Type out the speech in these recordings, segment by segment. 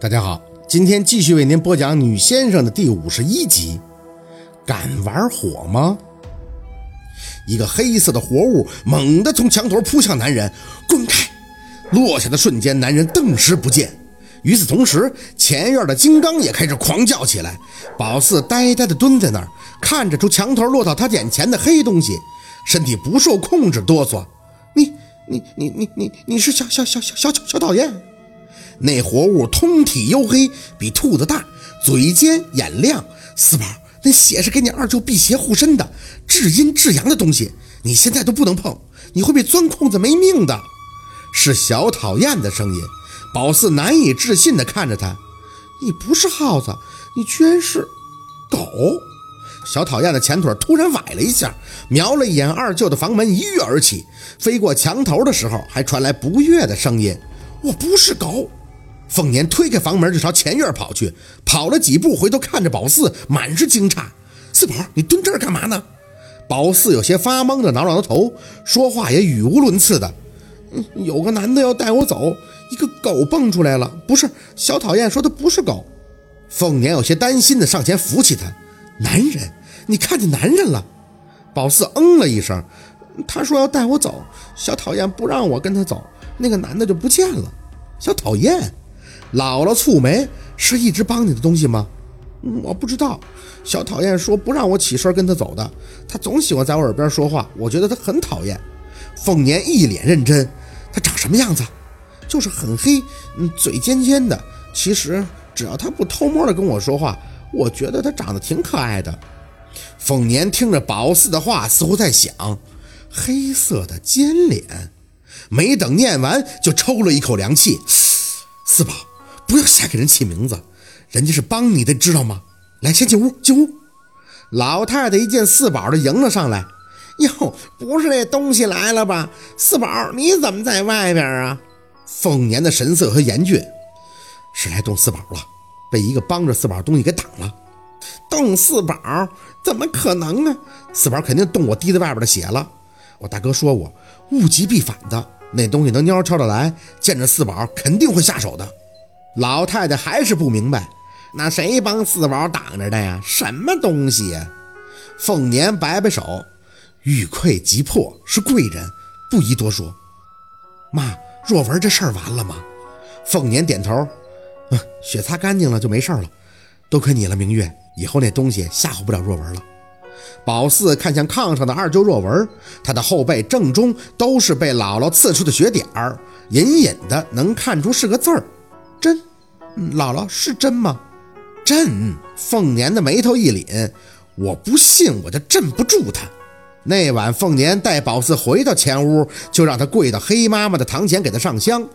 大家好，今天继续为您播讲《女先生》的第五十一集。敢玩火吗？一个黑色的活物猛地从墙头扑向男人，滚开！落下的瞬间，男人顿时不见。与此同时，前院的金刚也开始狂叫起来。宝四呆呆地蹲在那儿，看着从墙头落到他眼前的黑东西，身体不受控制哆嗦。你、你、你、你、你、你是小小小小小小讨厌？那活物通体黝黑，比兔子大，嘴尖眼亮。四宝，那血是给你二舅辟邪护身的，至阴至阳的东西，你现在都不能碰，你会被钻空子没命的。是小讨厌的声音。宝四难以置信地看着他，你不是耗子，你居然是狗。小讨厌的前腿突然崴了一下，瞄了一眼二舅的房门，一跃而起，飞过墙头的时候，还传来不悦的声音：“我不是狗。”凤年推开房门就朝前院跑去，跑了几步，回头看着宝四，满是惊诧：“四宝，你蹲这儿干嘛呢？”宝四有些发懵的挠挠头，说话也语无伦次的：“，有个男的要带我走，一个狗蹦出来了。不是，小讨厌说的不是狗。”凤年有些担心的上前扶起他：“男人，你看见男人了？”宝四嗯了一声：“他说要带我走，小讨厌不让我跟他走，那个男的就不见了。”小讨厌。姥姥蹙眉，是一直帮你的东西吗？我不知道。小讨厌说不让我起身跟他走的，他总喜欢在我耳边说话，我觉得他很讨厌。凤年一脸认真，他长什么样子？就是很黑，嗯，嘴尖尖的。其实只要他不偷摸的跟我说话，我觉得他长得挺可爱的。凤年听着宝四的话，似乎在想，黑色的尖脸。没等念完，就抽了一口凉气。四宝。不要瞎给人起名字，人家是帮你的，知道吗？来，先进屋，进屋。老太太一见四宝，就迎了上来。哟，不是那东西来了吧？四宝，你怎么在外边啊？凤年的神色和严峻，是来动四宝了，被一个帮着四宝东西给挡了。动四宝？怎么可能呢？四宝肯定动我滴在外边的血了。我大哥说过，物极必反的，那东西能蔫悄的来，见着四宝肯定会下手的。老太太还是不明白，那谁帮四宝挡着的呀？什么东西呀？凤年摆摆手，欲溃即破，是贵人，不宜多说。妈，若文这事儿完了吗？凤年点头，嗯，血擦干净了就没事了，多亏你了，明月，以后那东西吓唬不了若文了。宝四看向炕上的二舅若文，他的后背正中都是被姥姥刺出的血点儿，隐隐的能看出是个字儿。姥姥是真吗？镇。凤年的眉头一凛，我不信我就镇不住他。那晚凤年带宝四回到前屋，就让他跪到黑妈妈的堂前给他上香，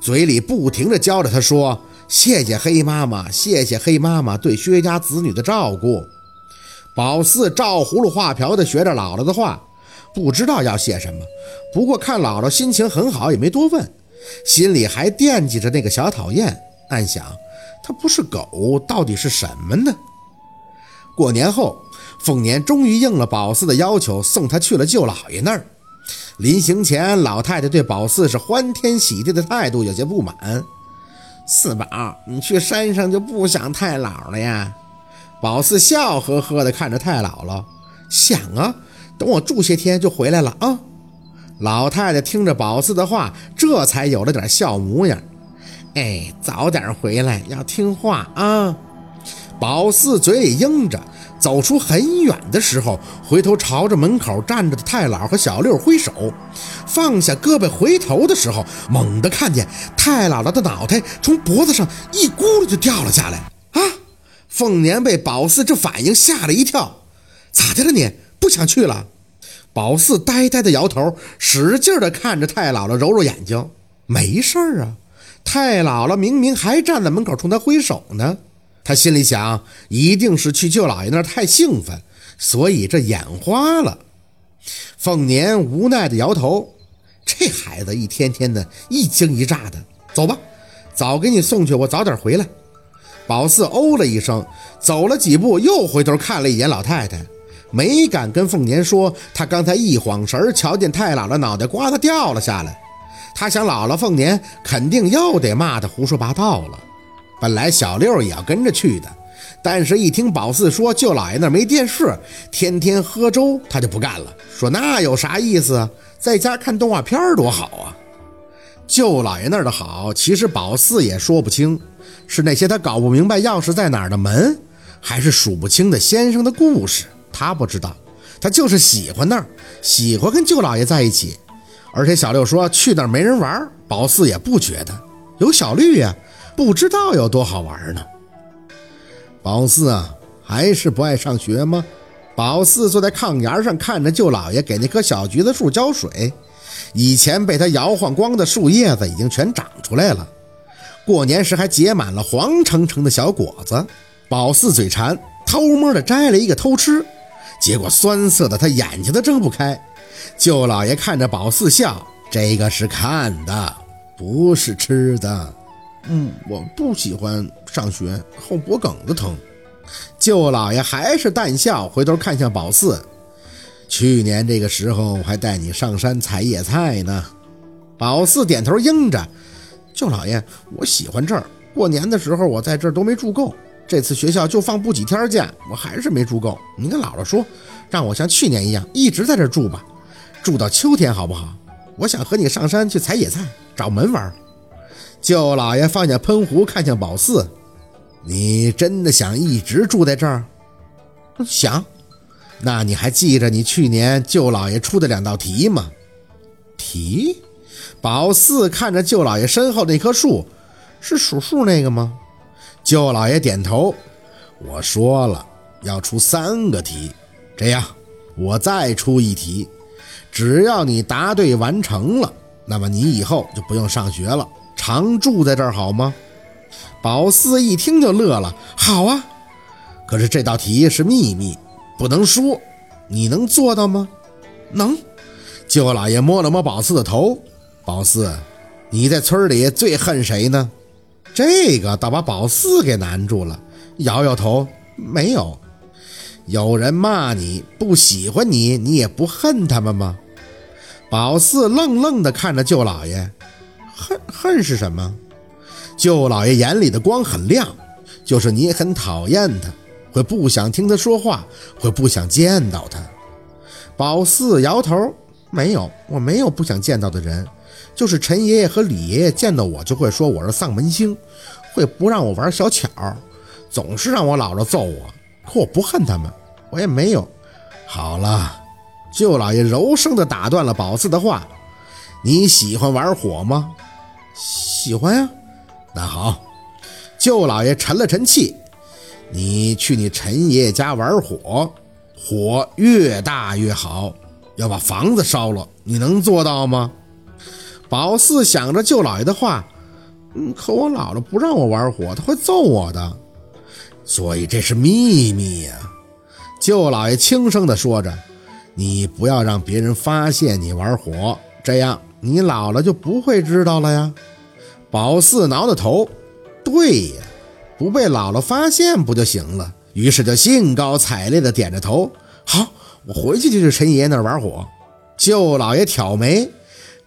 嘴里不停的教着他说：“谢谢黑妈妈，谢谢黑妈妈对薛家子女的照顾。”宝四照葫芦画瓢的学着姥姥的话，不知道要谢什么，不过看姥姥心情很好，也没多问。心里还惦记着那个小讨厌，暗想他不是狗，到底是什么呢？过年后，凤年终于应了宝四的要求，送他去了舅姥爷那儿。临行前，老太太对宝四是欢天喜地的态度有些不满。四宝，你去山上就不想太姥了呀？宝四笑呵呵地看着太姥姥，想啊，等我住些天就回来了啊。老太太听着宝四的话，这才有了点笑模样。哎，早点回来，要听话啊！宝四嘴里应着，走出很远的时候，回头朝着门口站着的太姥和小六挥手，放下胳膊回头的时候，猛地看见太姥姥的脑袋从脖子上一咕噜就掉了下来。啊！凤年被宝四这反应吓了一跳，咋的了你？不想去了？宝四呆呆的摇头，使劲的看着太姥姥，揉揉眼睛，没事儿啊。太姥姥明明还站在门口冲他挥手呢。他心里想，一定是去舅姥爷那儿太兴奋，所以这眼花了。凤年无奈的摇头，这孩子一天天的一惊一乍的。走吧，早给你送去，我早点回来。宝四哦了一声，走了几步，又回头看了一眼老太太。没敢跟凤年说，他刚才一晃神，瞧见太姥姥脑袋瓜子掉了下来。他想，姥姥凤年肯定又得骂他胡说八道了。本来小六也要跟着去的，但是一听宝四说舅老爷那没电视，天天喝粥，他就不干了，说那有啥意思啊？在家看动画片多好啊！舅老爷那儿的好，其实宝四也说不清，是那些他搞不明白钥匙在哪儿的门，还是数不清的先生的故事，他不知道，他就是喜欢那儿，喜欢跟舅老爷在一起。而且小六说去那儿没人玩，宝四也不觉得有小绿呀，不知道有多好玩呢。宝四啊，还是不爱上学吗？宝四坐在炕沿上，看着舅老爷给那棵小橘子树浇水。以前被他摇晃光的树叶子已经全长出来了，过年时还结满了黄澄澄的小果子。宝四嘴馋，偷摸的摘了一个偷吃，结果酸涩的他眼睛都睁不开。舅老爷看着宝四笑：“这个是看的，不是吃的。”嗯，我不喜欢上学，后脖梗子疼。舅老爷还是淡笑，回头看向宝四：“去年这个时候还带你上山采野菜呢。”宝四点头应着：“舅老爷，我喜欢这儿。过年的时候我在这儿都没住够，这次学校就放不几天假，我还是没住够。你跟姥姥说，让我像去年一样一直在这住吧。”住到秋天好不好？我想和你上山去采野菜，找门玩。舅老爷放下喷壶，看向宝四：“你真的想一直住在这儿？”“想。”“那你还记着你去年舅老爷出的两道题吗？”“题？”宝四看着舅老爷身后那棵树，“是数数那个吗？”舅老爷点头：“我说了，要出三个题。这样，我再出一题。”只要你答对完成了，那么你以后就不用上学了，常住在这儿好吗？宝四一听就乐了，好啊。可是这道题是秘密，不能说。你能做到吗？能。舅老爷摸了摸宝四的头，宝四，你在村里最恨谁呢？这个倒把宝四给难住了，摇摇头，没有。有人骂你不喜欢你，你也不恨他们吗？宝四愣愣地看着舅老爷，恨恨是什么？舅老爷眼里的光很亮，就是你很讨厌他，会不想听他说话，会不想见到他。宝四摇头，没有，我没有不想见到的人，就是陈爷爷和李爷爷见到我就会说我是丧门星，会不让我玩小巧，总是让我姥姥揍我。可我不恨他们，我也没有。好了。舅老爷柔声地打断了宝四的话：“你喜欢玩火吗？”“喜欢呀。”“那好。”舅老爷沉了沉气：“你去你陈爷爷家玩火，火越大越好，要把房子烧了，你能做到吗？”宝四想着舅老爷的话：“嗯，可我姥姥不让我玩火，他会揍我的，所以这是秘密呀。”舅老爷轻声地说着。你不要让别人发现你玩火，这样你姥姥就不会知道了呀。宝四挠挠头，对呀，不被姥姥发现不就行了？于是就兴高采烈地点着头。好，我回去就去陈爷爷那儿玩火。舅老爷挑眉，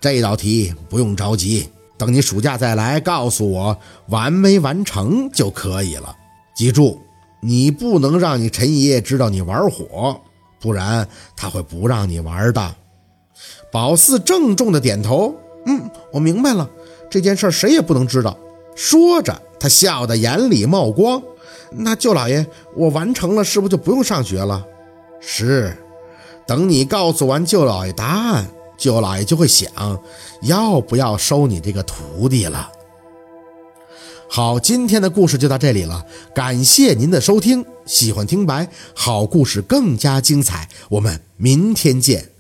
这道题不用着急，等你暑假再来告诉我完没完成就可以了。记住，你不能让你陈爷爷知道你玩火。不然他会不让你玩的。宝四郑重的点头，嗯，我明白了。这件事谁也不能知道。说着，他笑得眼里冒光。那舅老爷，我完成了，是不是就不用上学了？是。等你告诉完舅老爷答案，舅老爷就会想要不要收你这个徒弟了。好，今天的故事就到这里了，感谢您的收听。喜欢听白，好故事更加精彩，我们明天见。